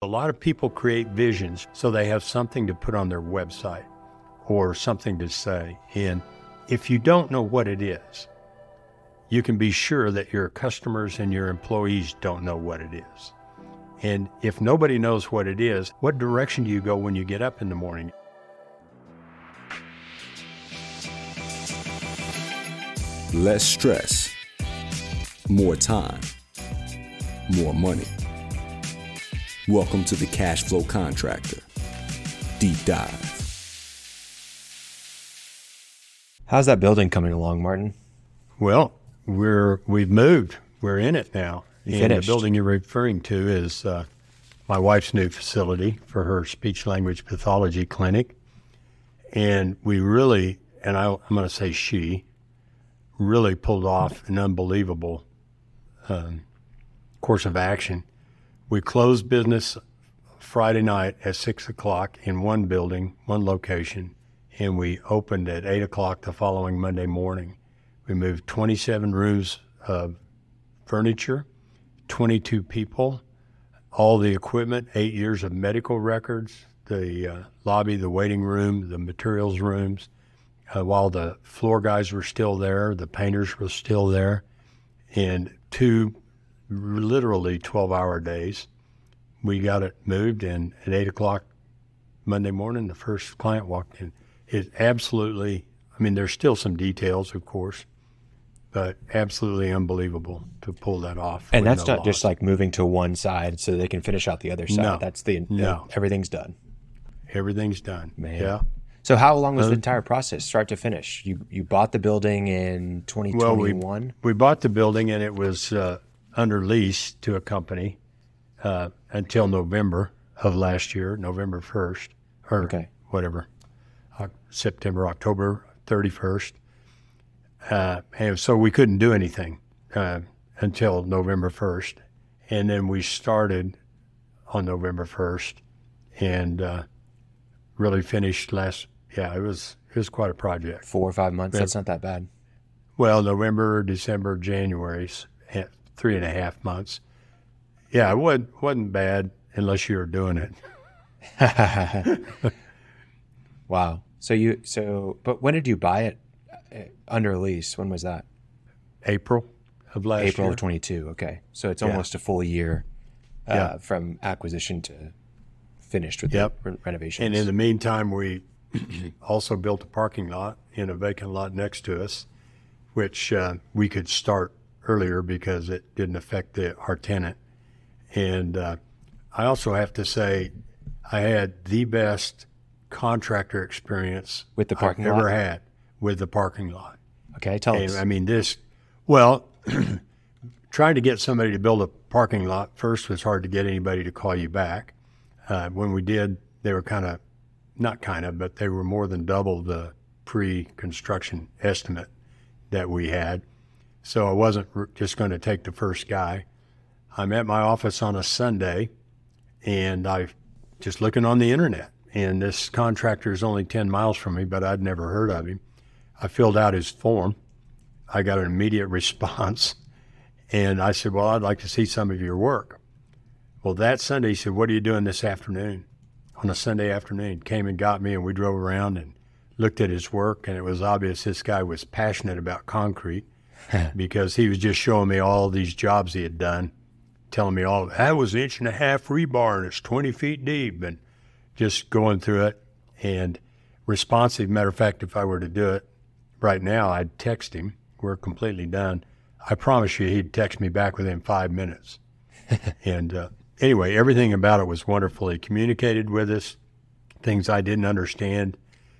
A lot of people create visions so they have something to put on their website or something to say. And if you don't know what it is, you can be sure that your customers and your employees don't know what it is. And if nobody knows what it is, what direction do you go when you get up in the morning? Less stress, more time, more money. Welcome to the Cash Flow Contractor Deep Dive. How's that building coming along, Martin? Well, we're we've moved. We're in it now. You and finished. the building you're referring to is uh, my wife's new facility for her speech language pathology clinic. And we really, and I, I'm going to say she, really pulled off an unbelievable um, course of action. We closed business Friday night at six o'clock in one building, one location, and we opened at eight o'clock the following Monday morning. We moved 27 rooms of furniture, 22 people, all the equipment, eight years of medical records, the uh, lobby, the waiting room, the materials rooms. Uh, while the floor guys were still there, the painters were still there, and two literally 12 hour days. We got it moved, and at 8 o'clock Monday morning, the first client walked in. It absolutely, I mean, there's still some details, of course, but absolutely unbelievable to pull that off. And that's no not just like moving to one side so they can finish out the other side. No. That's the No. everything's done. everything's done. Man. Yeah. So how long was the entire process, start to finish? You you bought the building in 2021. Well, we we bought the building and it was uh, under lease to a company uh, until November of last year, November first, or Okay. whatever, September, October thirty first, uh, and so we couldn't do anything uh, until November first, and then we started on November first, and uh, really finished last. Yeah, it was it was quite a project. Four or five months. Yeah. That's not that bad. Well, November, December, January's eh, three and a half months. Yeah, it wasn't, wasn't bad unless you were doing it. Wow. So you so but when did you buy it uh, under lease? When was that? April of last year. April year. of 22. Okay. So it's Yeah. almost a full year uh, Yeah. from acquisition to finished with Yep. the re- renovations. And in the meantime, we also built a parking lot in a vacant lot next to us, which uh, we could start earlier because it didn't affect the, our tenant. And uh, I also have to say, I had the best contractor experience With the parking I've ever lot? had with the parking lot. okay, tell And, us. I mean, this, well, trying to get somebody to build a parking lot first was hard to get anybody to call you back. Uh, when we did, they were kind of, not kind of, but they were more than double the pre construction estimate that we had. So I wasn't just going to take the first guy. I'm at my office on a Sunday and I just looking on the internet. And this contractor is only 10 miles from me, but I'd never heard of him. I filled out his form. I got an immediate response. And I said, Well, I'd like to see some of your work. Well, that Sunday, he said, What are you doing this afternoon? On a Sunday afternoon, came and got me, and we drove around and looked at his work. And it was obvious this guy was passionate about concrete because he was just showing me all these jobs he had done, telling me all that was an inch and a half rebar and it's 20 feet deep, and just going through it and responsive. Matter of fact, if I were to do it right now, I'd text him. We're completely done. I promise you, he'd text me back within five minutes. and uh, anyway, everything about it was wonderful. He communicated with us things I didn't understand.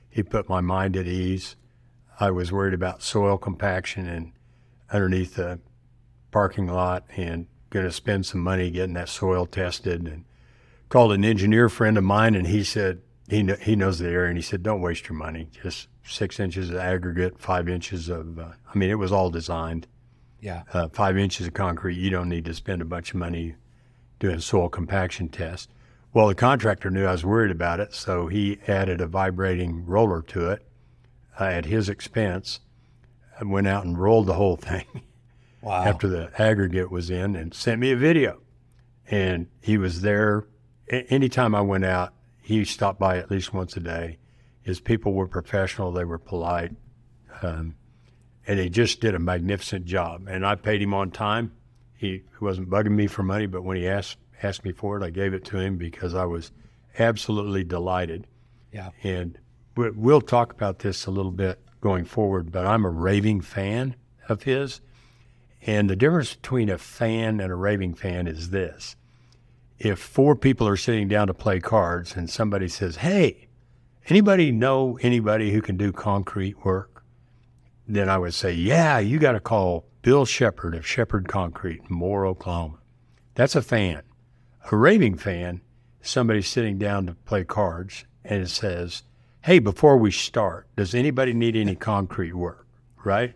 He put my mind at ease. I was worried about soil compaction and underneath the parking lot and going to spend some money getting that soil tested and called an engineer friend of mine and he said he kn- he knows the area and he said don't waste your money. Just six inches of aggregate five inches of uh, I mean it was all designed. Yeah. uh, five inches of concrete. You don't need to spend a bunch of money doing soil compaction test well the contractor knew I was worried about it so he added a vibrating roller to it uh, at his expense and went out and rolled the whole thing Wow. after the aggregate was in and sent me a video. And he was there a- anytime I went out, he stopped by at least once a day. His people were professional, they were polite, um, and he just did a magnificent job. And I paid him on time. He, he wasn't bugging me for money, but when he asked asked me for it, I gave it to him because I was absolutely delighted. Yeah. And we'll talk about this a little bit going forward, but I'm a raving fan of his. And the difference between a fan and a raving fan is this. If four people are sitting down to play cards and somebody says, Hey, anybody know anybody who can do concrete work? Then I would say, Yeah, you got to call Bill Shepard of Shepard Concrete in Moore, Oklahoma. That's a fan. A raving fan somebody sitting down to play cards and it says, Hey, before we start, does anybody need any concrete work? Right?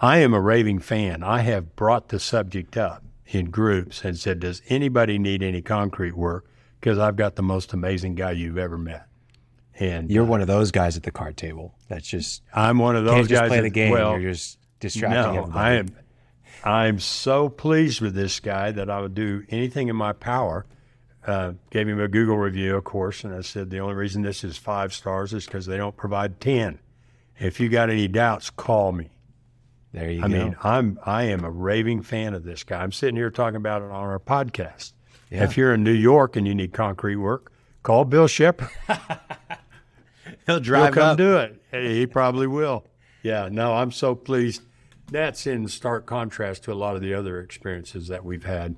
I am a raving fan. I have brought the subject up in groups and said, Does anybody need any concrete work? Because I've got the most amazing guy you've ever met. And You're uh, one of those guys at the card table. That's just I'm one of those guys play that- the game. Well, You're just distracting no, everybody. I am. I'm so pleased with this guy that I would do anything in my power. Uh, gave him a Google review, of course, and I said the only reason this is five stars is because they don't provide ten. If you got any doubts, call me. There you I go. I mean, I'm I am a raving fan of this guy. I'm sitting here talking about it on our podcast. Yeah. If you're in New York and you need concrete work, call Bill Shepard. He'll drive He'll come up. do it. He probably will. Yeah, no, I'm so pleased. That's in stark contrast to a lot of the other experiences that we've had,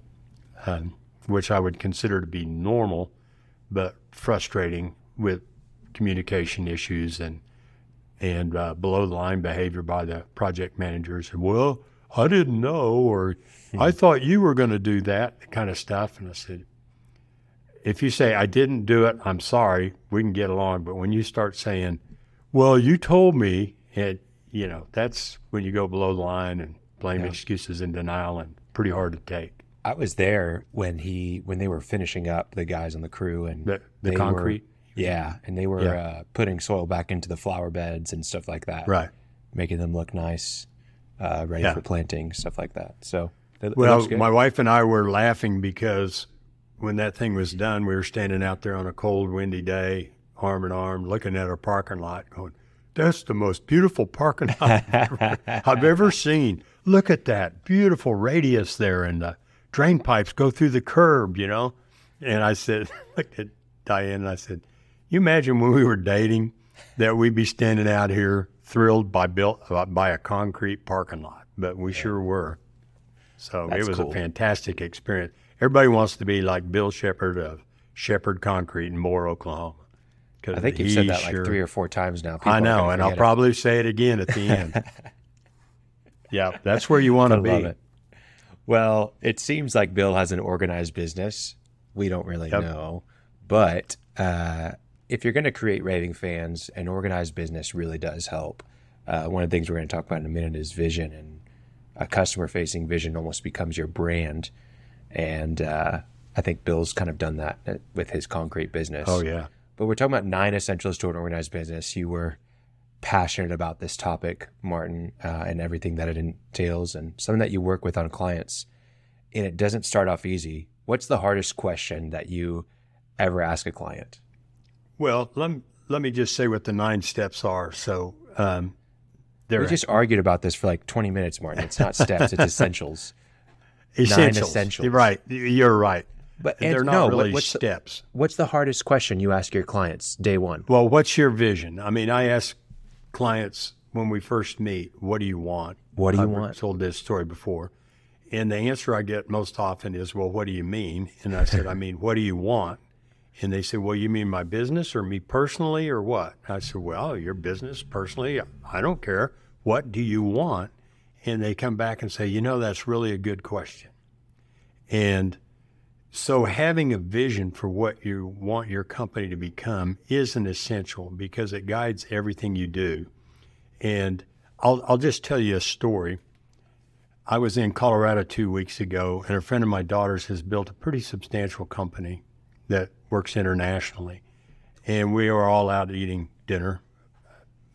um, which I would consider to be normal, but frustrating with communication issues and and uh, below the line behavior by the project managers. And well, I didn't know, or I thought you were going to do that kind of stuff. And I said, if you say I didn't do it, I'm sorry, we can get along. But when you start saying, "Well, you told me," it you know that's when you go below the line and blame Yeah. excuses and denial, and pretty hard to take. I was there when he when they were finishing up the guys on the crew and The the concrete, were, yeah, and they were Yeah. uh, putting soil back into the flower beds and stuff like that, right? making them look nice, uh, ready Yeah. for planting, stuff like that. So it Well, good. my wife and I were laughing because when that thing was done, we were standing out there on a cold, windy day, arm in arm, looking at our parking lot, going, "That's the most beautiful parking lot I've ever, seen. Look at that beautiful radius there, and the drain pipes go through the curb, you know." And I said, looked at Diane, and I said, "You imagine when we were dating that we'd be standing out here thrilled by built by a concrete parking lot, but we sure were." So That's it was cool. a fantastic experience. Everybody wants to be like Bill Shepard of Shepard Concrete in Moore, Oklahoma. I think you've said that sure- like three or four times now. People I know, and I'll it. probably say it again at the end. yeah, that's where you want to be. Well, it seems like Bill has an organized business. We don't really Yep. know, but uh, if you're going to create raving fans, an organized business really does help. Uh, one of the things we're going to talk about in a minute is vision, and a customer-facing vision almost becomes your brand. And uh, I think Bill's kind of done that uh, with his concrete business. Oh yeah, But we're talking about nine essentials to an organized business. You were passionate about this topic, Martin, uh, and everything that it entails, and something that you work with on clients. And it doesn't start off easy. What's the hardest question that you ever ask a client? Well, let me, let me just say what the nine steps are. So um, they're We just argued about this for like 20 minutes, Martin. It's not steps, it's essentials. essentials. essentials. You're right. You're right. But They're not no, really what's the, steps. what's the hardest question you ask your clients day one? Well, what's your vision? I mean, I ask clients when we first meet, "What do you want?" What do you I've want? Told this story before, and the answer I get most often is, "Well, what do you mean?" And I said, "I mean, what do you want?" And they said, "Well, you mean my business or me personally or what?" I said, "Well, your business personally, I don't care. What do you want?" And they come back and say, "You know, that's really a good question." And so having a vision for what you want your company to become is an essential because it guides everything you do. And I'll, I'll just tell you a story. I was in Colorado two weeks ago, and a friend of my daughter's has built a pretty substantial company that works internationally. And we were all out eating dinner.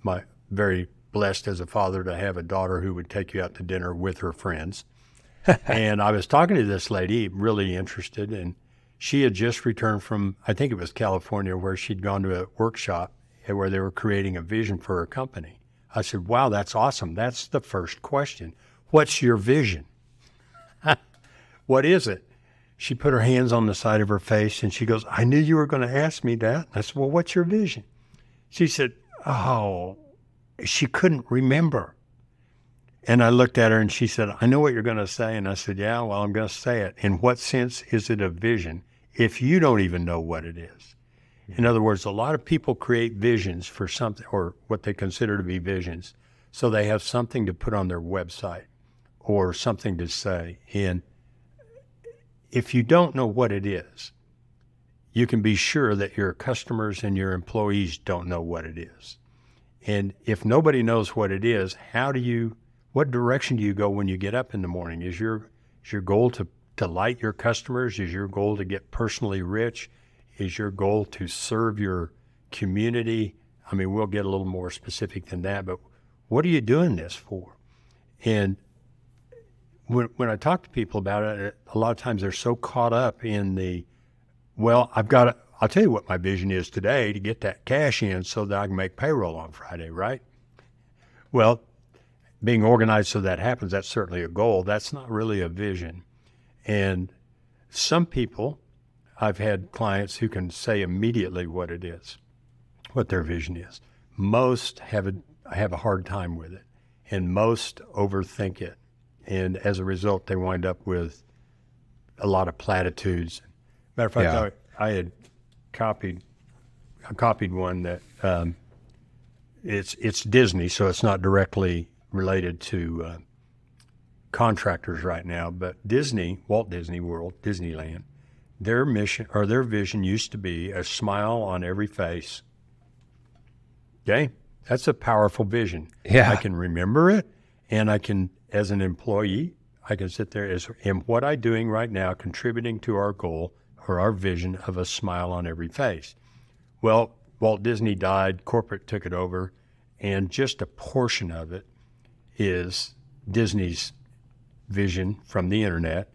My very blessed as a father to have a daughter who would take you out to dinner with her friends and I was talking to this lady, really interested, and She had just returned from, I think it was California, where she'd gone to a workshop where they were creating a vision for her company. I said, Wow, that's awesome. That's the first question. What's your vision? what is it? She put her hands on the side of her face and she goes, I knew you were going to ask me that. I said, Well, what's your vision? She said, Oh, she couldn't remember. And I looked at her and she said, I know what you're going to say. And I said, Yeah, well, I'm going to say it. In what sense is it a vision if you don't even know what it is? In other words, a lot of people create visions for something or what they consider to be visions. So they have something to put on their website or something to say. And if you don't know what it is, you can be sure that your customers and your employees don't know what it is. And if nobody knows what it is, how do you, what direction do you go when you get up in the morning? Is your, is your goal to delight your customers? Is your goal to get personally rich? Is your goal to serve your community? I mean, we'll get a little more specific than that, but what are you doing this for? And when, when I talk to people about it, a lot of times they're so caught up in the, well, I've got to, I'll tell you what my vision is today to get that cash in so that I can make payroll on Friday, right? Well, being organized so that happens, that's certainly a goal. That's not really a vision. And some people, I've had clients who can say immediately what it is, what their vision is. Most have a, have a hard time with it, and most overthink it. And as a result, they wind up with a lot of platitudes. Matter of fact, Yeah. I, I had copied I copied one that um, it's it's Disney, so it's not directly related to uh, contractors right now. But Disney, Walt Disney World, Disneyland, their mission or their vision used to be a smile on every face. Okay, that's a powerful vision. Yeah. I can remember it, and I can, as an employee, I can sit there as am what I doing right now contributing to our goal or our vision of a smile on every face. Well, Walt Disney died, corporate took it over, and just a portion of it is Disney's vision from the internet.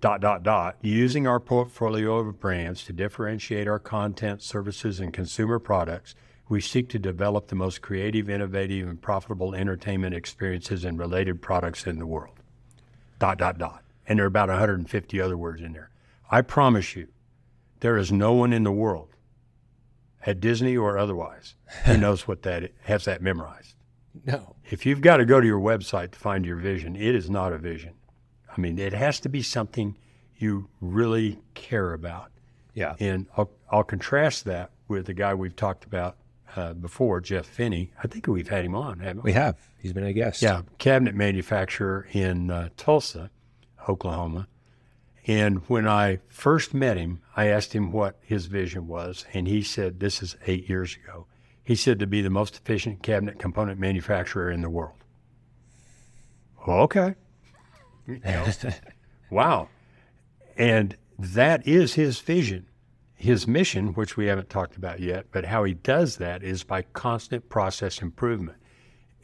Dot, dot, dot. Using our portfolio of brands to differentiate our content, services, and consumer products, we seek to develop the most creative, innovative, and profitable entertainment experiences and related products in the world. Dot, dot, dot. And there are about 150 other words in there. I promise you, there is no one in the world at Disney or otherwise who knows what that has that memorized. No. If you've got to go to your website to find your vision, it is not a vision. I mean, it has to be something you really care about. Yeah. And I'll, I'll contrast that with the guy we've talked about uh, before, Jeff Finney. I think we've had him on, haven't we? We have. He's been a guest. Yeah, cabinet manufacturer in uh, Tulsa, Oklahoma. And when I first met him, I asked him what his vision was, and he said, This is eight years ago. He said to be the most efficient cabinet component manufacturer in the world. Okay. You know, wow. And that is his vision. His mission, which we haven't talked about yet, but how he does that is by constant process improvement.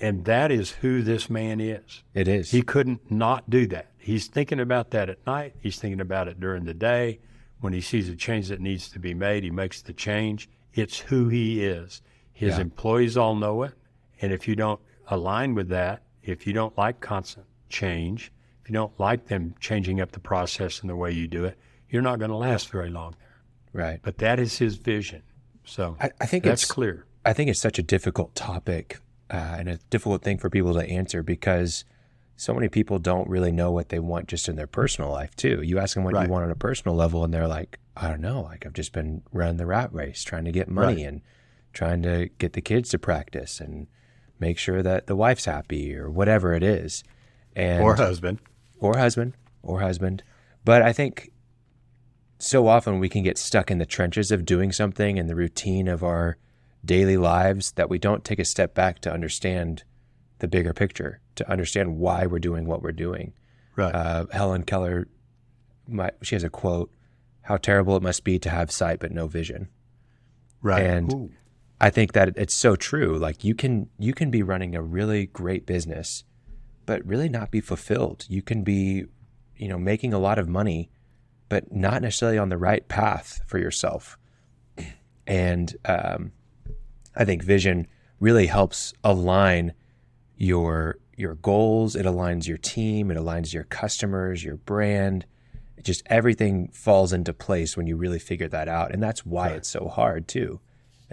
And that is who this man is. It is. He couldn't not do that. He's thinking about that at night. He's thinking about it during the day. When he sees a change that needs to be made, he makes the change. It's who he is. His Yeah. employees all know it. And if you don't align with that, if you don't like constant change, if you don't like them changing up the process and the way you do it, you're not going to last very long there. right. But that is his vision. So I, I think that's it's clear. I think it's such a difficult topic uh, and a difficult thing for people to answer because so many people don't really know what they want just in their personal life too. You ask them what Right. you want on a personal level, and they're like, I don't know. Like I've just been running the rat race, trying to get money Right. and trying to get the kids to practice and make sure that the wife's happy or whatever it is. And Or husband. or husband or husband. But I think so often we can get stuck in the trenches of doing something and the routine of our daily lives that we don't take a step back to understand the bigger picture, to understand why we're doing what we're doing. Right. Uh, Helen Keller, my, she has a quote: "How terrible it must be to have sight but no vision." right. and- Ooh. I think that it's so true. Like you can you can be running a really great business, but really not be fulfilled. You can be, you know, making a lot of money, but not necessarily on the right path for yourself. And um, I think vision really helps align your your goals. It aligns your team. It aligns your customers, your brand. It just everything falls into place when you really figure that out, and that's why right. it's so hard too.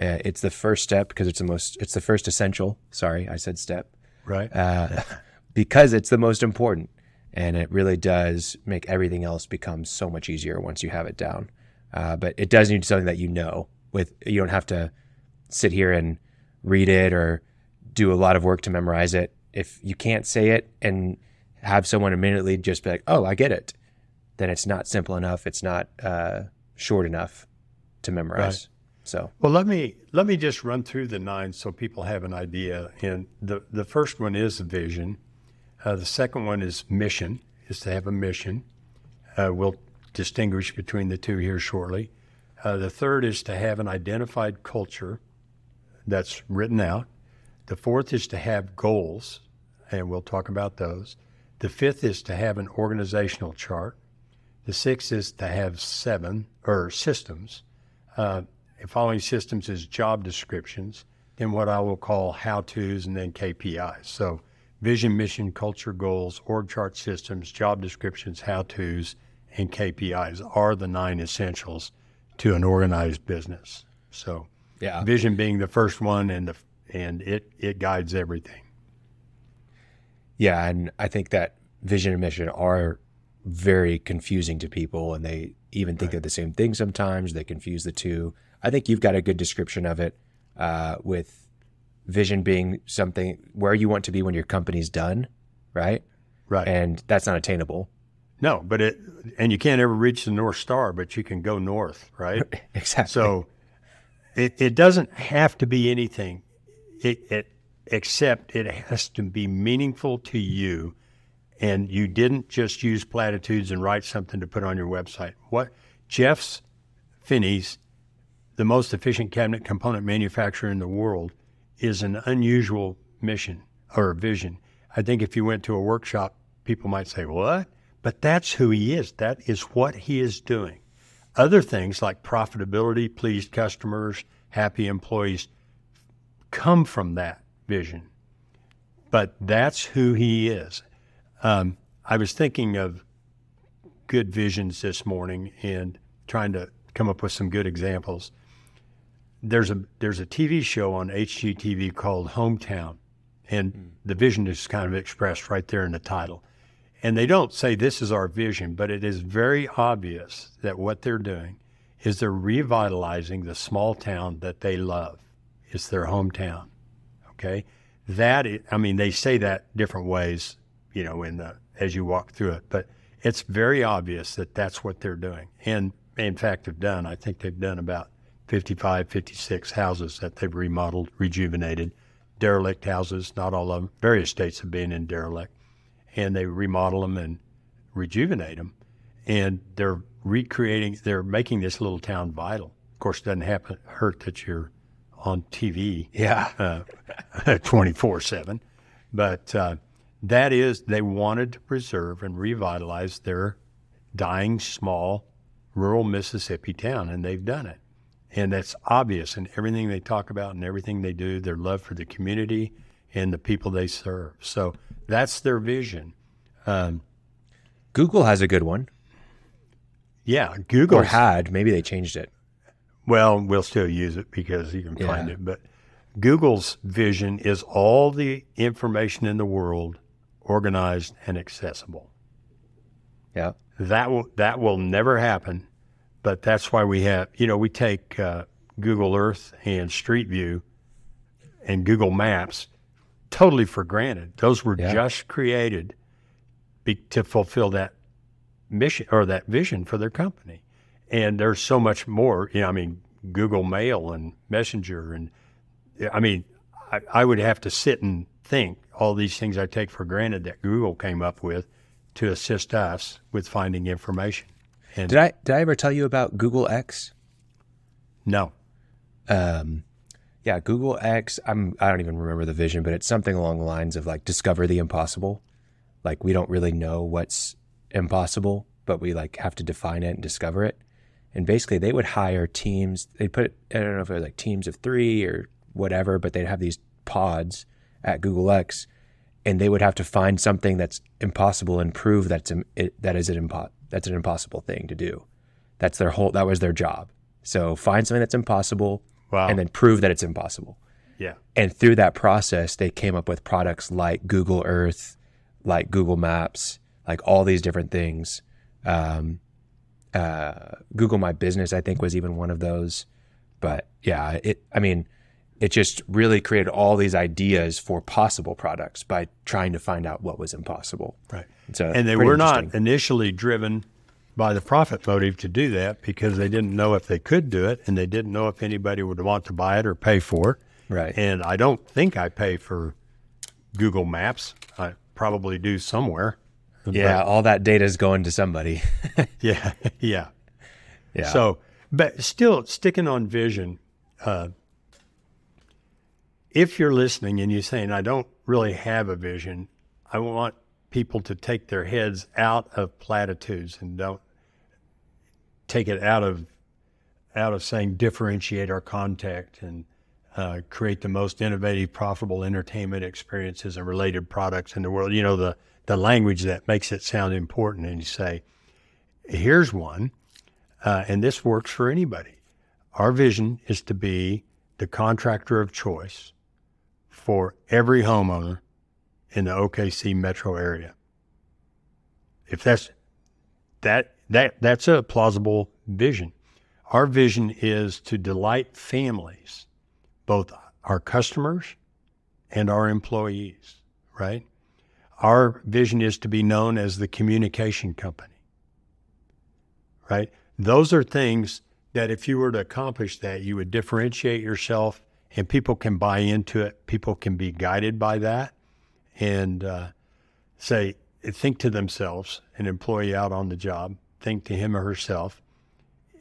Uh, it's the first step because it's the most. It's the first essential. Sorry, I said step. Right. Uh, because it's the most important, and it really does make everything else become so much easier once you have it down. Uh, but it does need something that you know. With you don't have to sit here and read it or do a lot of work to memorize it. If you can't say it and have someone immediately just be like, "Oh, I get it," then it's not simple enough. It's not uh, short enough to memorize. So, well, let me let me just run through the nine so people have an idea. And the the first one is vision. Uh, the second one is mission, is to have a mission. Uh, we'll distinguish between the two here shortly. Uh, the third is to have an identified culture that's written out. The fourth is to have goals, and we'll talk about those. The fifth is to have an organizational chart. The sixth is to have seven or systems. Following systems is job descriptions, then what I will call how to's, and then KPIs. So, vision, mission, culture, goals, org chart systems, job descriptions, how to's, and KPIs are the nine essentials to an organized business. So, yeah. vision being the first one, and the and it it guides everything. Yeah, and I think that vision and mission are very confusing to people, and they even think right. they're the same thing sometimes. They confuse the two. I think you've got a good description of it uh, with vision being something where you want to be when your company's done, right? Right. And that's not attainable. No, but it, and you can't ever reach the North Star, but you can go north, right? exactly. So it, it doesn't have to be anything, it, it, except it has to be meaningful to you. And you didn't just use platitudes and write something to put on your website. What Jeff's Finney's the most efficient cabinet component manufacturer in the world is an unusual mission or vision. I think if you went to a workshop, people might say, What? But that's who he is. That is what he is doing. Other things like profitability, pleased customers, happy employees come from that vision. But that's who he is. Um, I was thinking of good visions this morning and trying to come up with some good examples there's a there's a TV show on HGTV called Hometown, and mm. the vision is kind of expressed right there in the title. And they don't say this is our vision, but it is very obvious that what they're doing is they're revitalizing the small town that they love. It's their hometown. Okay, that is, I mean they say that different ways, you know, in the as you walk through it, but it's very obvious that that's what they're doing. And in fact, have done. I think they've done about 55, 56 houses that they've remodeled, rejuvenated, derelict houses, not all of them. Various states have been in derelict, and they remodel them and rejuvenate them, and they're recreating. They're making this little town vital. Of course, it doesn't happen hurt that you're on TV, yeah, twenty four seven, but uh, that is they wanted to preserve and revitalize their dying small rural Mississippi town, and they've done it. And that's obvious in everything they talk about and everything they do, their love for the community and the people they serve. So that's their vision. Um, Google has a good one. Yeah, Google had. Maybe they changed it. Well, we'll still use it because you can yeah. find it. But Google's vision is all the information in the world organized and accessible. Yeah. That will that will never happen but that's why we have, you know, we take uh, Google Earth and Street View and Google Maps totally for granted. Those were yeah. just created be, to fulfill that mission or that vision for their company. And there's so much more. You know, I mean, Google Mail and Messenger, and I mean, I, I would have to sit and think all these things I take for granted that Google came up with to assist us with finding information. And did I did I ever tell you about Google X? No. Um, yeah, Google X. I'm I don't even remember the vision, but it's something along the lines of like discover the impossible. Like we don't really know what's impossible, but we like have to define it and discover it. And basically, they would hire teams. They'd put I don't know if it was like teams of three or whatever, but they'd have these pods at Google X, and they would have to find something that's impossible and prove that's it, that is an impo- that's an impossible thing to do. That's their whole. That was their job. So find something that's impossible, Wow. and then prove that it's impossible. Yeah. And through that process, they came up with products like Google Earth, like Google Maps, like all these different things. Um, uh, Google My Business, I think, was even one of those. But yeah, it. I mean, it just really created all these ideas for possible products by trying to find out what was impossible. Right. So and they were not initially driven by the profit motive to do that because they didn't know if they could do it and they didn't know if anybody would want to buy it or pay for it. right. And I don't think I pay for Google Maps. I probably do somewhere. yeah, all that data is going to somebody. Yeah. yeah. yeah. So, but still sticking on vision, uh, if you're listening and you're saying, I don't really have a vision, I want people to take their heads out of platitudes and don't take it out of out of saying differentiate our contact and uh, create the most innovative, profitable entertainment experiences and related products in the world. You know, the, the language that makes it sound important. And you say, here's one, uh, and this works for anybody. Our vision is to be the contractor of choice for every homeowner in the OKC metro area. If that's that that that's a plausible vision. Our vision is to delight families, both our customers and our employees, right? Our vision is to be known as the communication company. Right? Those are things that if you were to accomplish that, you would differentiate yourself and people can buy into it. People can be guided by that and uh, say, think to themselves, an employee out on the job, think to him or herself,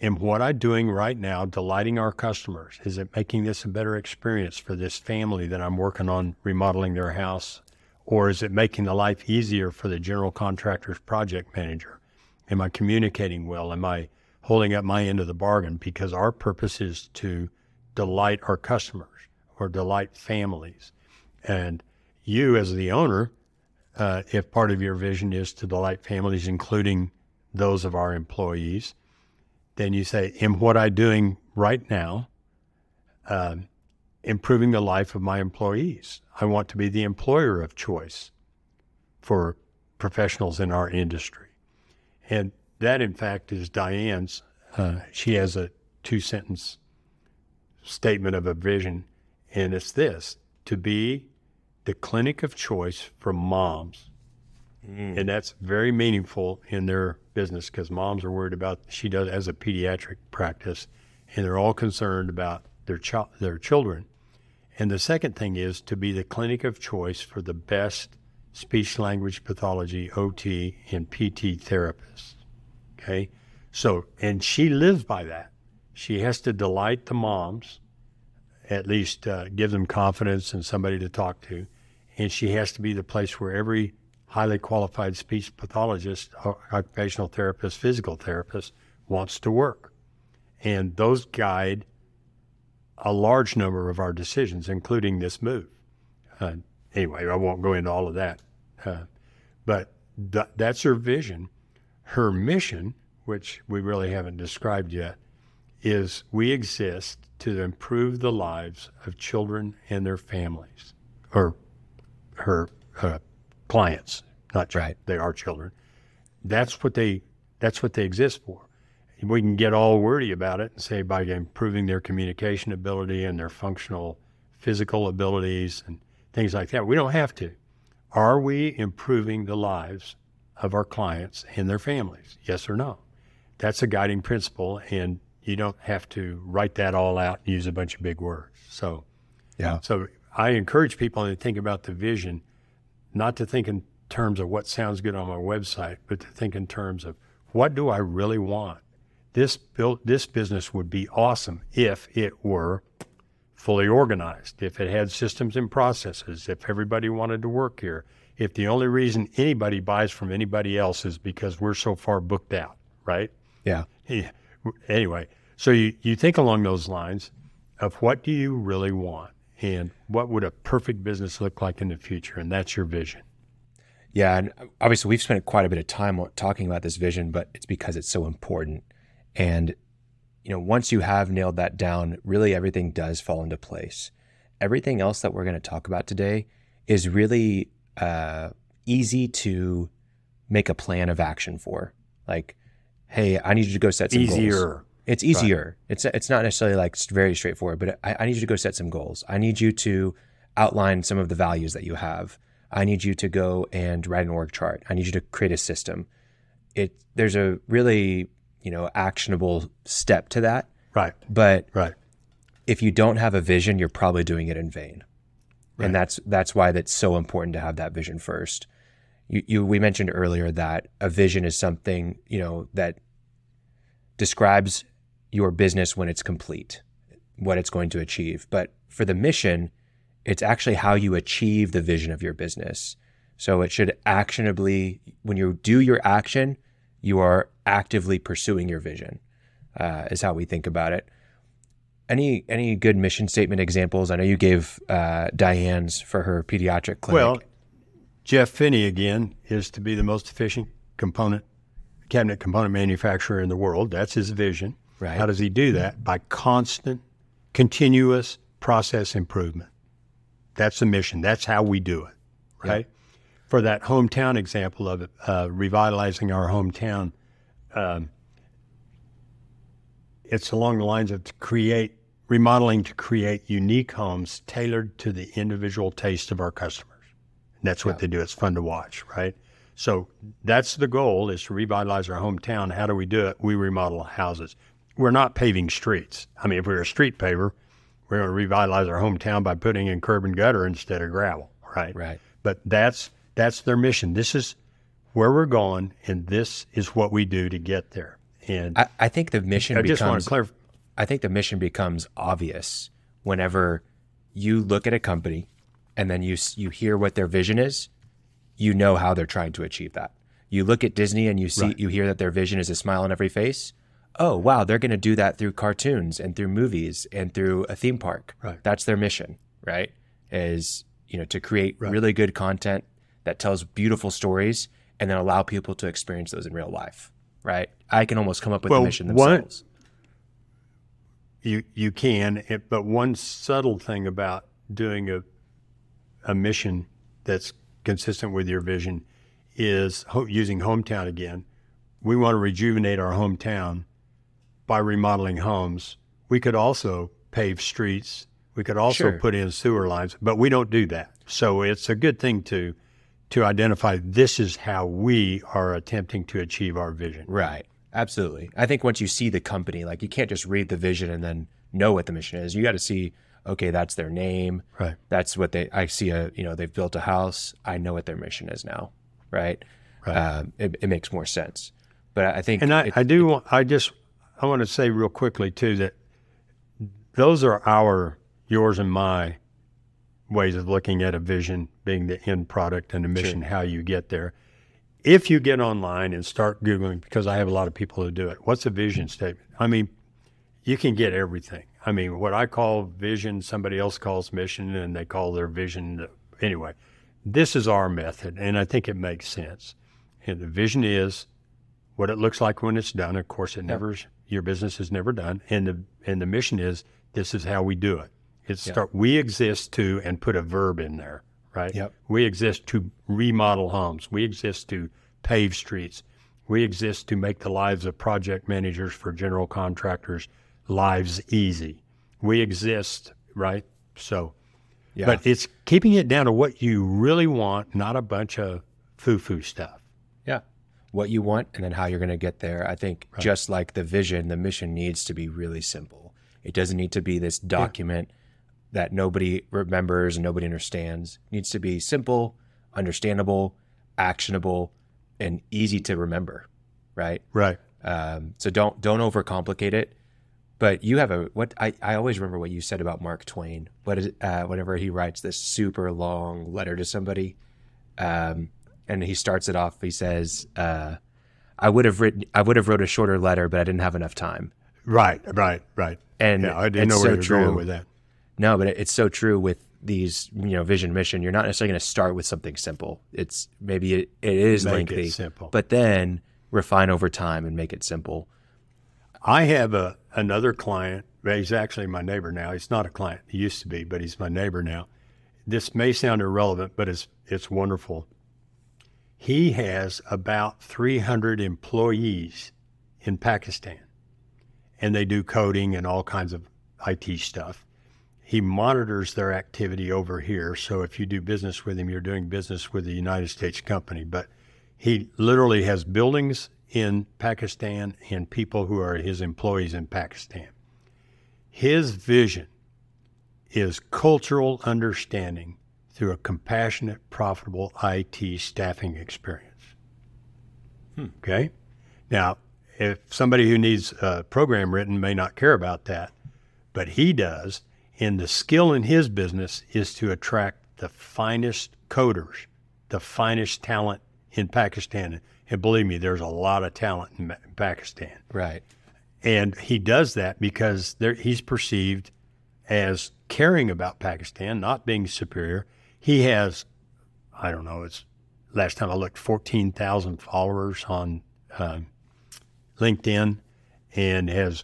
am what I'm doing right now delighting our customers? Is it making this a better experience for this family that I'm working on remodeling their house? Or is it making the life easier for the general contractor's project manager? Am I communicating well? Am I holding up my end of the bargain? Because our purpose is to delight our customers or delight families. And you, as the owner, uh, if part of your vision is to delight families, including those of our employees, then you say, "Am what I'm doing right now um, improving the life of my employees? I want to be the employer of choice for professionals in our industry." And that, in fact, is Diane's. Uh, she has a two sentence statement of a vision, and it's this to be the clinic of choice for moms. Mm. And that's very meaningful in their business because moms are worried about, she does as a pediatric practice, and they're all concerned about their, ch- their children. And the second thing is to be the clinic of choice for the best speech language pathology, OT, and PT therapists. Okay. So, and she lives by that. She has to delight the moms, at least uh, give them confidence and somebody to talk to. And she has to be the place where every highly qualified speech pathologist, occupational therapist, physical therapist wants to work. And those guide a large number of our decisions, including this move. Uh, anyway, I won't go into all of that. Uh, but th- that's her vision. Her mission, which we really haven't described yet, is we exist to improve the lives of children and their families, or her uh, clients, not Right. they are children. That's what they that's what they exist for. We can get all wordy about it and say by improving their communication ability and their functional physical abilities and things like that. We don't have to. Are we improving the lives of our clients and their families? Yes or no? That's a guiding principle, and you don't have to write that all out and use a bunch of big words. So, Yeah. so I encourage people to think about the vision, not to think in terms of what sounds good on my website, but to think in terms of what do I really want? This built this business would be awesome if it were fully organized, if it had systems and processes, if everybody wanted to work here, if the only reason anybody buys from anybody else is because we're so far booked out, right? Yeah. Yeah. Anyway, so you, you think along those lines of what do you really want and what would a perfect business look like in the future? And that's your vision. Yeah, and obviously we've spent quite a bit of time talking about this vision, but it's because it's so important. And you know, once you have nailed that down, really everything does fall into place. Everything else that we're going to talk about today is really uh, easy to make a plan of action for. Like, hey, I need you to go set some easier. Goals. It's easier. Right. It's it's not necessarily like very straightforward, but I, I need you to go set some goals. I need you to outline some of the values that you have. I need you to go and write an org chart. I need you to create a system. It there's a really you know actionable step to that. Right. But right. If you don't have a vision, you're probably doing it in vain. Right. And that's that's why that's so important to have that vision first. You, you we mentioned earlier that a vision is something you know that describes your business when it's complete, what it's going to achieve. But for the mission, it's actually how you achieve the vision of your business. So it should actionably, when you do your action, you are actively pursuing your vision, uh, is how we think about it. Any any good mission statement examples? I know you gave uh, Diane's for her pediatric clinic. Well, Jeff Finney again is to be the most efficient component cabinet component manufacturer in the world. That's his vision. Right. How does he do that? By constant, continuous process improvement. That's the mission. That's how we do it, right? For that hometown example of uh, revitalizing our hometown, um, it's along the lines of to create remodeling to create unique homes tailored to the individual taste of our customers. And that's what yeah. they do. It's fun to watch, right? So that's the goal is to revitalize our hometown. How do we do it? We remodel houses. We're not paving streets. I mean, if we were a street paver, we're going to revitalize our hometown by putting in curb and gutter instead of gravel, right? Right. But that's that's their mission. This is where we're going, and this is what we do to get there. And I, I think the mission. I becomes, just want to clarify. I think the mission becomes obvious whenever you look at a company, and then you you hear what their vision is. You know how they're trying to achieve that. You look at Disney and you see right. you hear that their vision is a smile on every face oh wow they're going to do that through cartoons and through movies and through a theme park right that's their mission right is you know to create right. really good content that tells beautiful stories and then allow people to experience those in real life right i can almost come up with well, the mission themselves one, you you can eh, but one subtle thing about doing a a mission that's consistent with your vision is ho- using hometown again we want to rejuvenate our hometown by remodeling homes. We could also pave streets. We could also sure. put in sewer lines, but we don't do that. So it's a good thing to to identify this is how we are attempting to achieve our vision. Right. Absolutely. I think once you see the company, like you can't just read the vision and then know what the mission is. You got to see, okay, that's their name. Right. That's what they. I see a, you know, they've built a house. I know what their mission is now. Right. Right. Um, it, it, makes more sense. But I think, and I, it, I do. It, I just I want to say real quickly too that those are our, yours and my ways of looking at a vision being the end product and the mission, sure. how you get there. If you get online and start Googling, because I have a lot of people who do it, what's a vision statement? I mean, you can get everything. I mean, what I call vision, somebody else calls mission, and they call their vision. Anyway, this is our method, and I think it makes sense. And the vision is what it looks like when it's done. Of course, it never your business is never done. And the and the mission is this is how we do it. It's yep. start we exist to and put a verb in there, right? Yep. We exist to remodel homes. We exist to pave streets. We exist to make the lives of project managers for general contractors lives easy. We exist, right? So yeah. but it's keeping it down to what you really want, not a bunch of foo-foo stuff Yeah. what you want and then how you're going to get there. I think right. just like the vision, the mission needs to be really simple. It doesn't need to be this document yeah. that nobody remembers and nobody understands. It needs to be simple, understandable, actionable, and easy to remember. Right. Right. Um, so don't don't overcomplicate it. But you have a what I, I always remember what you said about Mark Twain. What is uh, whenever he writes this super long letter to somebody, um, and he starts it off. He says, uh, "I would have written, I would have wrote a shorter letter, but I didn't have enough time." Right, right, right. And yeah, I didn't know where so you were going with that. No, but it- it's so true with these, you know, vision mission. You're not necessarily going to start with something simple. It's maybe it, it is Make it lengthy, simple. but then refine over time and make it simple. I have a another client. He's actually my neighbor now. He's not a client. He used to be, but he's my neighbor now. This may sound irrelevant, but it's it's wonderful. He has about 300 employees in Pakistan, and they do coding and all kinds of IT stuff. He monitors their activity over here. So if you do business with him, you're doing business with a United States company. But he literally has buildings in Pakistan and people who are his employees in Pakistan. His vision is cultural understanding through a compassionate, profitable IT staffing experience. Hmm. Okay? Now, if somebody who needs a program written may not care about that, but he does, and the skill in his business is to attract the finest coders, the finest talent in Pakistan. And believe me, there's a lot of talent in Pakistan. Right. And he does that because there, he's perceived as caring about Pakistan, not being superior. He has, I don't know, it's last time I looked, 14,000 followers on um, LinkedIn and has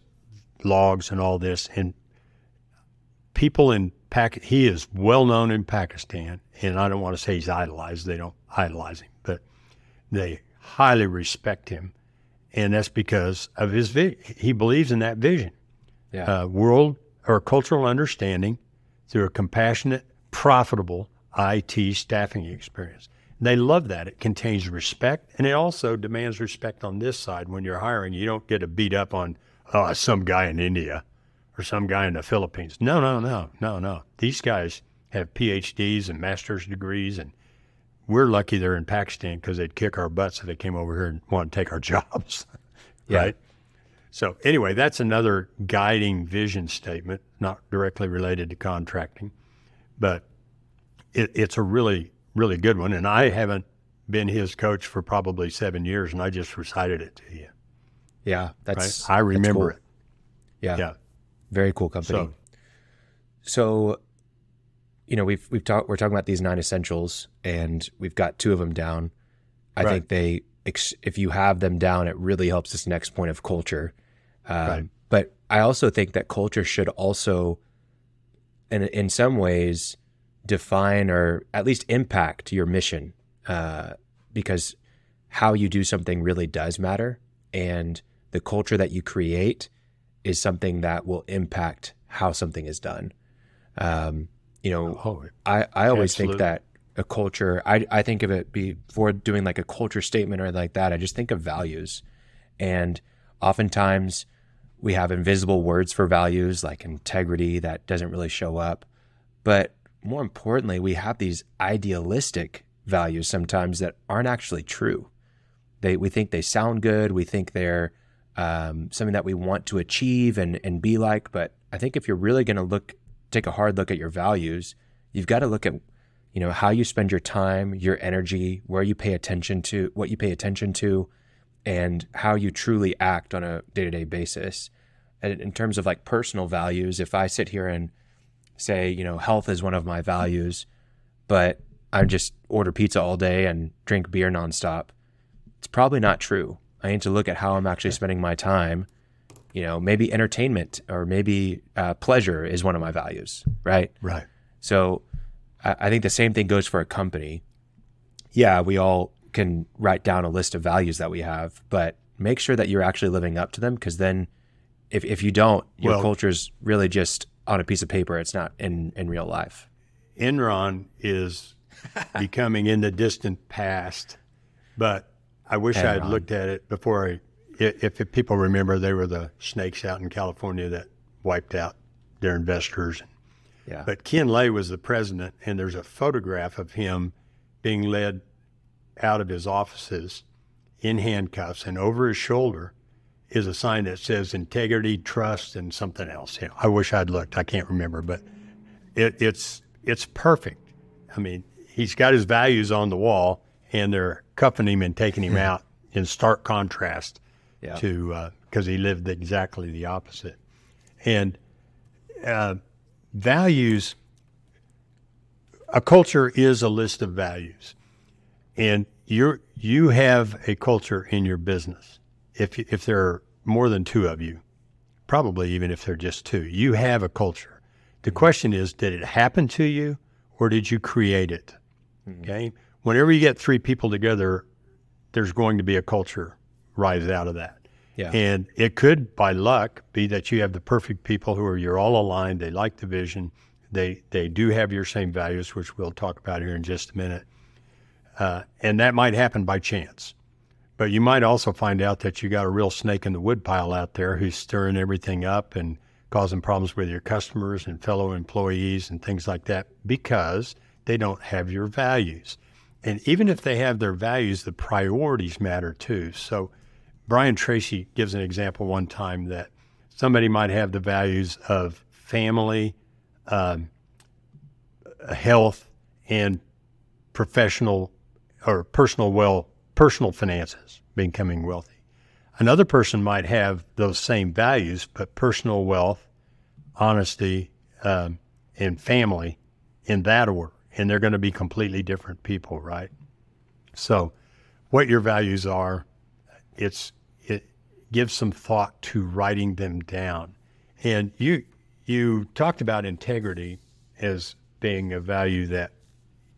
logs and all this. And people in Pak, he is well known in Pakistan. And I don't want to say he's idolized, they don't idolize him, but they highly respect him. And that's because of his vision. He believes in that vision Yeah. uh, world or cultural understanding through a compassionate, profitable IT staffing experience. They love that. It contains respect, and it also demands respect on this side. When you're hiring, you don't get to beat up on oh, some guy in India or some guy in the Philippines. No, no, no, no, no. These guys have PhDs and master's degrees, and we're lucky they're in Pakistan because they'd kick our butts if they came over here and want to take our jobs. Yeah. Right? So, anyway, that's another guiding vision statement, not directly related to contracting, but it, it's a really, really good one. And I haven't been his coach for probably seven years, and I just recited it to you. yeah. Right? That's I that's remember cool. it. Yeah. Yeah. Very cool company. So, So, you know, we've we've talked. We're talking about these nine essentials, and we've got two of them down. I Right. think they, if you have them down, it really helps this next point of culture. Um, Right. But I also think that culture should also, in in some ways, define or at least impact your mission, uh, because how you do something really does matter, and the culture that you create is something that will impact how something is done. Um, you know, oh, I, I always Absolutely. think that a culture, I, I think of it before doing like a culture statement or like that, I just think of values. And oftentimes we have invisible words for values like integrity that doesn't really show up. But more importantly, we have these idealistic values sometimes that aren't actually true. They, we think they sound good. We think they're um, something that we want to achieve and, and be like. But I think if you're really going to look, take a hard look at your values, you've got to look at, you know, how you spend your time, your energy, where you pay attention to, what you pay attention to, and how you truly act on a day to day basis. And in terms of like personal values, if I sit here and say, you know, health is one of my values, but I just order pizza all day and drink beer nonstop, it's probably not true. I need to look at how I'm actually spending my time. You know, maybe entertainment or maybe uh, pleasure is one of my values, right? right. So I, I think the same thing goes for a company. Yeah, we all can write down a list of values that we have, but make sure that you're actually living up to them because then if, if you don't, your Well- culture's really just on a piece of paper. It's not in, in real life. Enron is becoming in the distant past, but I wish I had looked at it before I. If, if people remember, they were the snakes out in California that wiped out their investors. Yeah. But Ken Lay was the president, and there's a photograph of him being led out of his offices in handcuffs, and over his shoulder is a sign that says integrity, trust, and something else. You know, I wish I'd looked. I can't remember, but it, it's it's perfect. I mean, he's got his values on the wall, and they're cuffing him and taking him hmm. out in stark contrast Yeah. to uh, because he lived exactly the opposite. And uh, values, a culture is a list of values, and you you have a culture in your business. If if there are more than two of you, probably even if they're just two, you have a culture. The mm-hmm. question is, did it happen to you, or did you create it? Mm-hmm. Okay. Whenever you get three people together, there's going to be a culture rise out of that. Yeah. And it could, by luck, be that you have the perfect people who are you're all aligned. They like the vision. They they do have your same values, which we'll talk about here in just a minute. Uh, and that might happen by chance. But you might also find out that you got a real snake in the woodpile out there who's stirring everything up and causing problems with your customers and fellow employees and things like that because they don't have your values. And even if they have their values, the priorities matter too. So Brian Tracy gives an example one time that somebody might have the values of family, um, health, and professional or personal well personal finances, becoming wealthy. Another person might have those same values, but personal wealth, honesty, um, and family in that order, and they're going to be completely different people, right? So, what your values are, it's it gives some thought to writing them down. And you you talked about integrity as being a value that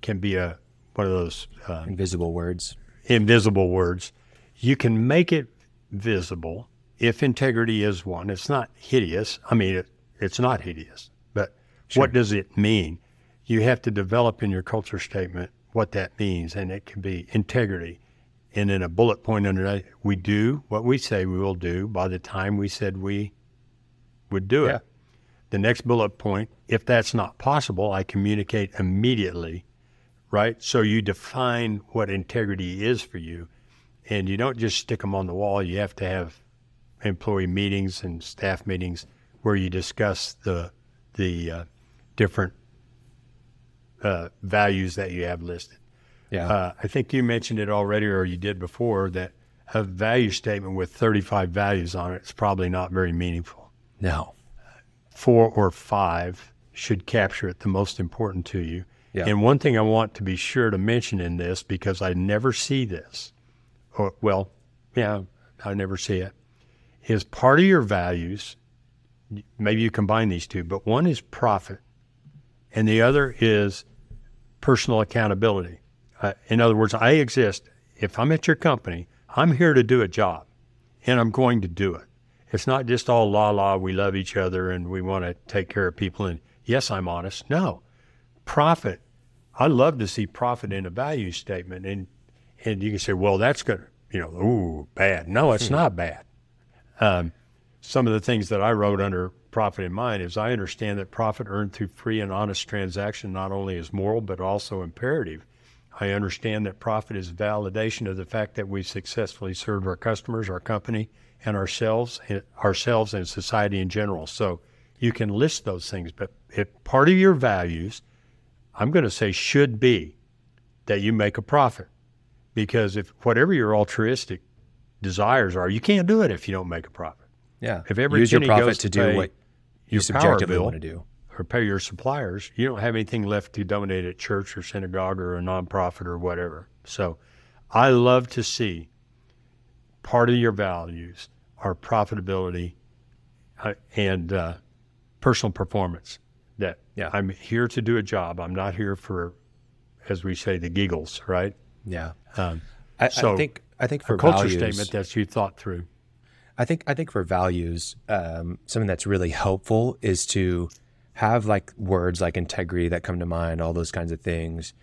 can be a one of those uh, Invisible words. invisible words. You can make it visible if integrity is one. It's not hideous. I mean, it, it's not hideous, but what does it mean? You have to develop in your culture statement what that means, and it can be integrity. And then a bullet point under that, we do what we say we will do by the time we said we would do it. The next bullet point, if that's not possible, I communicate immediately right? So you define what integrity is for you, and you don't just stick them on the wall. You have to have employee meetings and staff meetings where you discuss the the uh, different uh, values that you have listed. Yeah. Uh, I think you mentioned it already, or you did before, that a value statement with 35 values on it is probably not very meaningful. no. Four or five should capture it, the most important to you. Yeah. And one thing I want to be sure to mention in this, because I never see this, or well, yeah, I never see it, is part of your values. Maybe you combine these two, but one is profit, and the other is personal accountability. Uh, in other words, I exist. If I'm at your company, I'm here to do a job, and I'm going to do it. It's not just all la la. We love each other and we want to take care of people. And yes, I'm honest. No, profit. I love to see profit in a value statement, and and you can say, well, that's good. You know, ooh, bad. No, it's not bad. Um, some of the things that I wrote under profit in mind is I understand that profit earned through free and honest transaction not only is moral but also imperative. I understand that profit is validation of the fact that we've successfully served our customers, our company, and ourselves, ourselves and society in general. So you can list those things, but if part of your values, I'm going to say should be that you make a profit, because if whatever your altruistic desires are, you can't do it if you don't make a profit. Yeah. If every Use your profit goes to to do what you subjectively bill, want to do. Or pay your suppliers, you don't have anything left to donate at church or synagogue or a nonprofit or whatever. So I love to see part of your values are profitability uh, and uh, personal performance. That Yeah. I'm here to do a job. I'm not here for, as we say, the giggles, right? Yeah. Um, I, So, I think I think a culture values, statement that you thought through. I think I think for values, um, something that's really helpful is to have like words like integrity that come to mind, all those kinds of things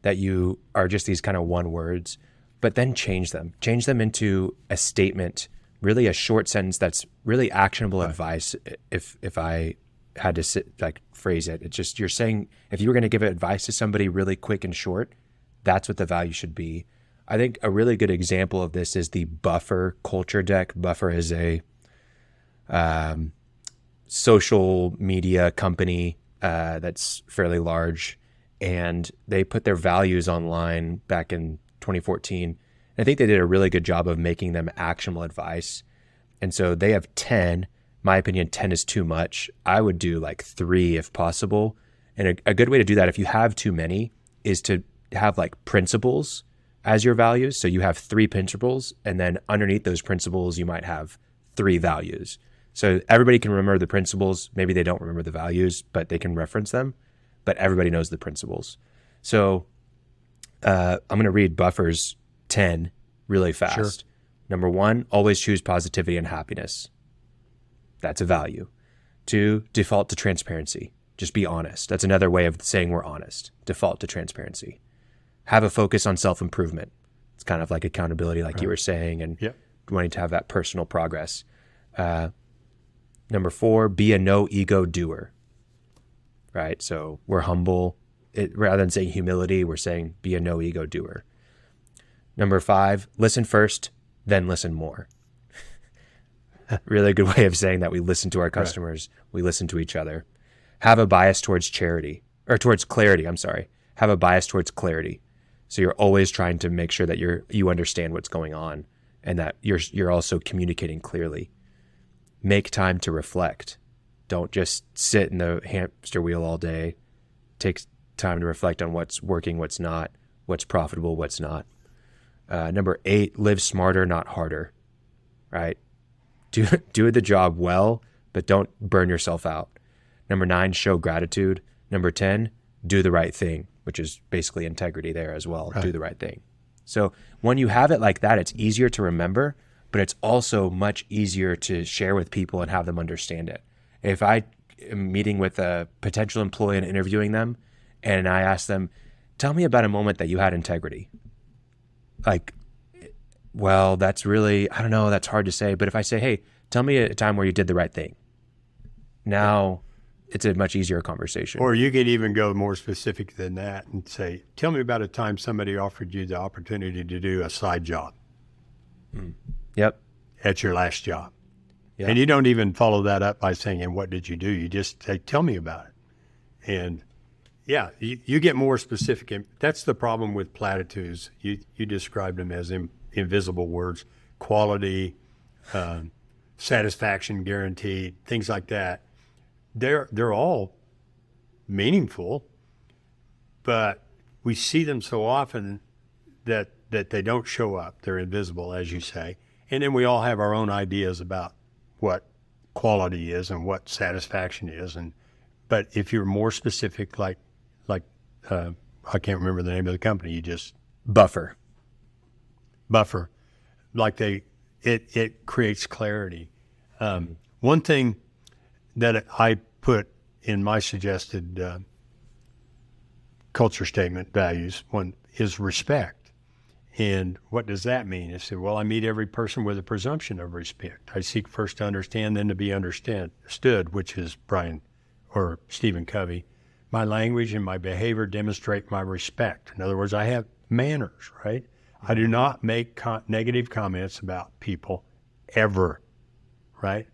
that you are just these kind of one words, but then change them, change them into a statement, really a short sentence that's really actionable advice. If if I had to sit, like phrase it, it's just you're saying if you were going to give advice to somebody really quick and short, that's what the value should be. I think a really good example of this is the Buffer culture deck. Buffer is a um, social media company uh, that's fairly large, and they put their values online back in 2014. And I think they did a really good job of making them actionable advice. And so they have 10. My opinion, 10 is too much. I would do like three if possible. And a, a good way to do that, if you have too many, is to have like principles as your values. So you have three principles, and then underneath those principles, you might have three values. So everybody can remember the principles. Maybe they don't remember the values, but they can reference them. But everybody knows the principles. So uh, I'm going to read Buffer's 10 really fast. Sure. Number one, always choose positivity and happiness. That's a value. Two, default to transparency. Just be honest. That's another way of saying we're honest. Default to transparency. Have a focus on self improvement. It's kind of like accountability, like right. you were saying, and yep. wanting to have that personal progress. Uh, number four, be a no ego doer. Right. So we're humble. It, rather than saying humility, we're saying be a no ego doer. Number five, listen first, then listen more. really good way of saying that we listen to our customers, right. we listen to each other. Have a bias towards charity or towards clarity. I'm sorry. Have a bias towards clarity. So you're always trying to make sure that you're you understand what's going on and that you're you're also communicating clearly. Make time to reflect. Don't just sit in the hamster wheel all day. Take time to reflect on what's working, what's not, what's profitable, what's not. Uh, number eight, live smarter, not harder. Right? Do do the job well, but don't burn yourself out. Number nine, show gratitude. Number ten, do the right thing which is basically integrity there as well. Right. Do the right thing. So when you have it like that, it's easier to remember, but it's also much easier to share with people and have them understand it. If I am meeting with a potential employee and interviewing them, and I ask them, "Tell me about a moment that you had integrity," like, well, that's really I don't know. That's hard to say. But if I say, "Hey, tell me a time where you did the right thing," now it's a much easier conversation. Or you could even go more specific than that and say, "Tell me about a time somebody offered you the opportunity to do a side job." Mm. Yep. At your last job. Yep. And you don't even follow that up by saying, "And what did you do?" You just say, "Tell me about it." And yeah, you, you get more specific. That's the problem with platitudes. You you described them as in, invisible words, quality, uh, satisfaction guaranteed, things like that they're they're all meaningful, but we see them so often that that they don't show up. They're invisible, as you say, and then we all have our own ideas about what quality is and what satisfaction is. And but if you're more specific, like like uh, I can't remember the name of the company, you just buffer, buffer, like they it it creates clarity. Um, one thing that I put in my suggested uh, culture statement values one is respect. And what does that mean? I said, well, I meet every person with a presumption of respect. I seek first to understand, then to be understood, which is Brian or Stephen Covey. My language and my behavior demonstrate my respect. In other words, I have manners, right? I do not make negative comments about people ever, right?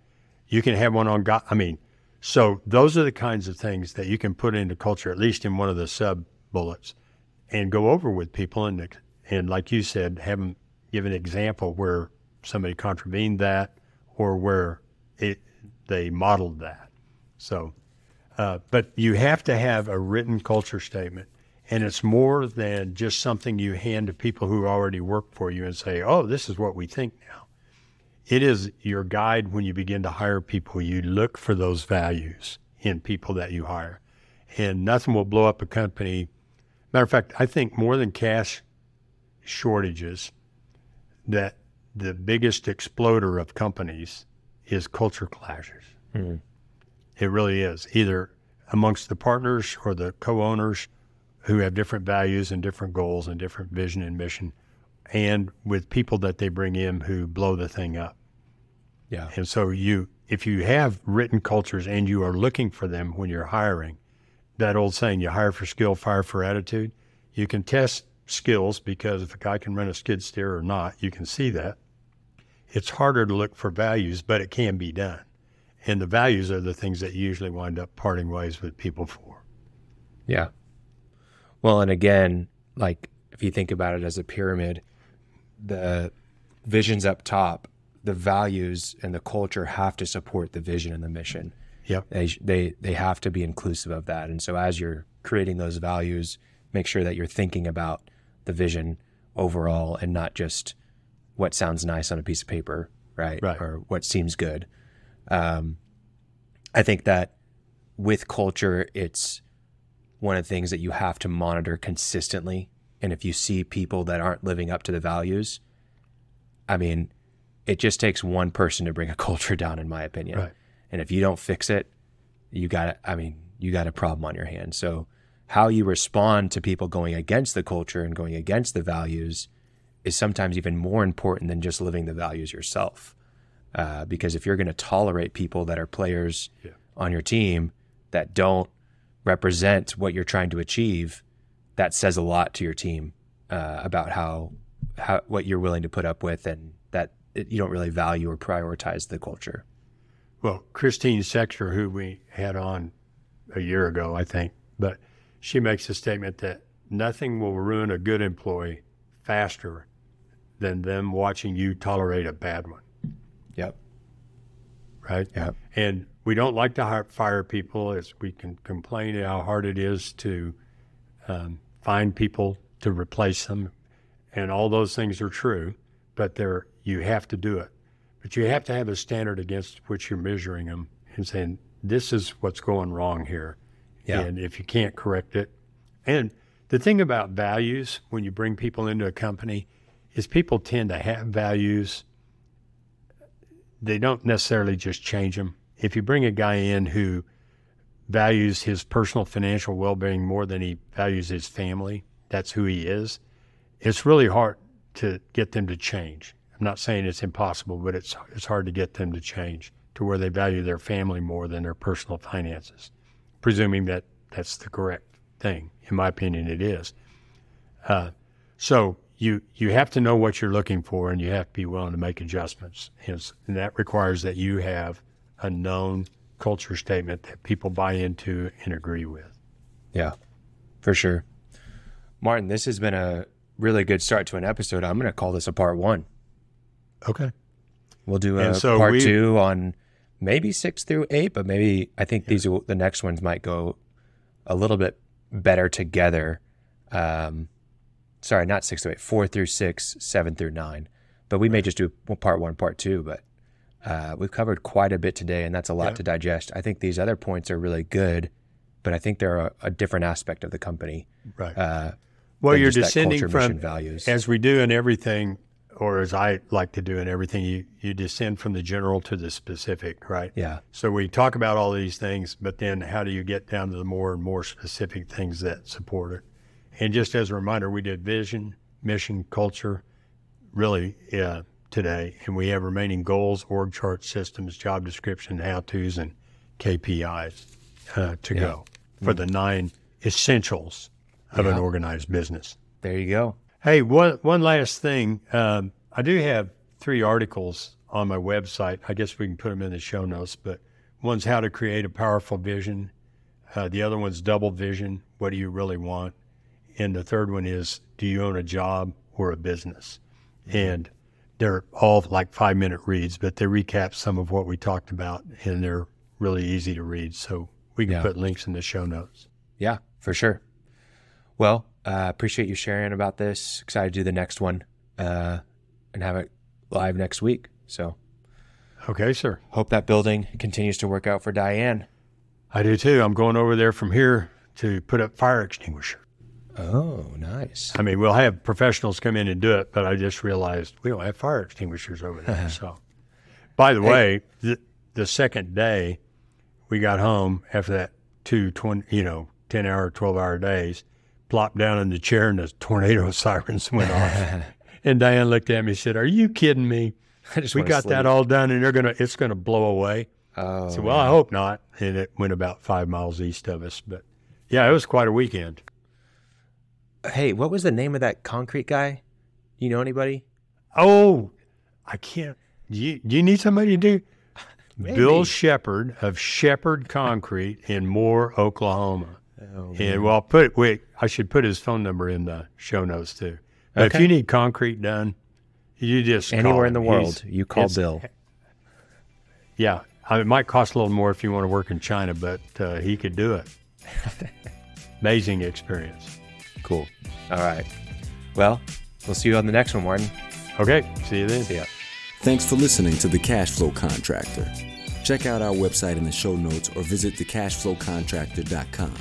You can have one on God. I mean, so those are the kinds of things that you can put into culture, at least in one of the sub bullets, and go over with people and and like you said, have them give an example where somebody contravened that or where it they modeled that. So, uh, but you have to have a written culture statement, and it's more than just something you hand to people who already work for you and say, "Oh, this is what we think now." it is your guide when you begin to hire people. You look for those values in people that you hire, and nothing will blow up a company. Matter of fact, I think more than cash shortages, that the biggest exploder of companies is culture clashes. Mm-hmm. It really is, either amongst the partners or the co-owners who have different values and different goals and different vision and mission, and with people that they bring in who blow the thing up. Yeah. And so you, if you have written cultures and you are looking for them when you're hiring, that old saying, you hire for skill, fire for attitude, you can test skills because if a guy can run a skid steer or not, you can see that. It's harder to look for values, but it can be done. And the values are the things that you usually wind up parting ways with people for. Yeah. Well, and again, like if you think about it as a pyramid, the vision's up top, the values and the culture have to support the vision and the mission. Yep. They they they have to be inclusive of that. And so as you're creating those values, make sure that you're thinking about the vision overall and not just what sounds nice on a piece of paper, right? Right. Or what seems good. Um, I think that with culture, it's one of the things that you have to monitor consistently. And if you see people that aren't living up to the values, I mean, it just takes one person to bring a culture down, in my opinion. Right. And if you don't fix it, you got, I mean, you got a problem on your hands. So, how you respond to people going against the culture and going against the values is sometimes even more important than just living the values yourself. Uh, because if you're going to tolerate people that are players Yeah. on your team that don't represent what you're trying to achieve, that says a lot to your team uh, about how how what you're willing to put up with, and that it, you don't really value or prioritize the culture. Well, Christine Sexter, who we had on a year ago, I think, but she makes a statement that nothing will ruin a good employee faster than them watching you tolerate a bad one, Yep. right? Yep. And we don't like to fire people as we can complain how hard it is to um, find people to replace them. And all those things are true, but they're, you have to do it. But you have to have a standard against which you're measuring them and saying, this is what's going wrong here. Yeah. And if you can't correct it. And the thing about values when you bring people into a company is people tend to have values they don't necessarily just change them. If you bring a guy in who values his personal financial well being more than he values his family, that's who he is, it's really hard to get them to change. I'm not saying it's impossible, but it's, it's hard to get them to change to where they value their family more than their personal finances, presuming that that's the correct thing. In my opinion, it is. Uh, so you you have to know what you're looking for, and you have to be willing to make adjustments. Hence, and that requires that you have a known culture statement that people buy into and agree with. Yeah, for sure. Martin, this has been a really good start to an episode. I'm going to call this a part one. Okay. We'll do a so part we- two on maybe six through eight, but maybe I think these will, the next ones might go a little bit better together. Um, sorry, not six through eight, four through six, seven through nine. But we may just do part one, part two. But uh, we've covered quite a bit today, and that's a lot Yeah. to digest. I think these other points are really good, but I think they're a, a different aspect of the company. Right. Uh, well, you're just descending from values. as we do in everything, or as I like to do in everything. You you descend from the general to the specific, right? yeah, So we talk about all these things, but then how do you get down to the more and more specific things that support it? And just as a reminder, we did vision, mission, culture, really uh, today, and we have remaining goals, org chart systems, job description, how tos, and KPIs uh, to Yeah. go for the nine essentials of an organized business. there you go. Hey, one one last thing. Um, I do have three articles on my website. I guess we can put them in the show notes. But one's how to create a powerful vision. Uh, the other one's double vision. What do you really want? And the third one is do you own a job or a business? And they're all like five minute reads, but they recap some of what we talked about, and they're really easy to read. So we can Yeah. put links in the show notes. Yeah, for sure. Well, uh, appreciate you sharing about this. Excited to do the next one uh, and have it live next week. So Okay, sir. hope that building continues to work out for Diane. I do too. I'm going over there from here to put up fire extinguisher. Oh, nice. I mean, we'll have professionals come in and do it, but I just realized we don't have fire extinguishers over there. so, by the way, the, the second day we got home after that two 20, you know, 10 hour, 12 hour days, plopped down in the chair and the tornado sirens went off. and Diane looked at me and said, Are you kidding me? We got that all done and they're to, it's going to blow away. Oh, I said, Well, I hope not. And it went about five miles east of us. But yeah, it was quite a weekend. hey, what was the name of that concrete guy? You know anybody? Oh, I can't. Do you, do you need somebody to do? Maybe. Bill Shepard of Shepard Concrete in Moore, Oklahoma. Oh, and well, I'll put wait, I should put his phone number in the show notes too. But if you need concrete done, you just call Anywhere in him. the world, He's- you call Bill. Yeah, I- it might cost a little more if you want to work in China, but uh, he could do it. Amazing experience. Cool. All right. Well, we'll see you on the next one, Martin. Okay, see you then. See ya. Thanks for listening to The Cashflow Contractor. Check out our website in the show notes or visit thecashflowcontractor.com.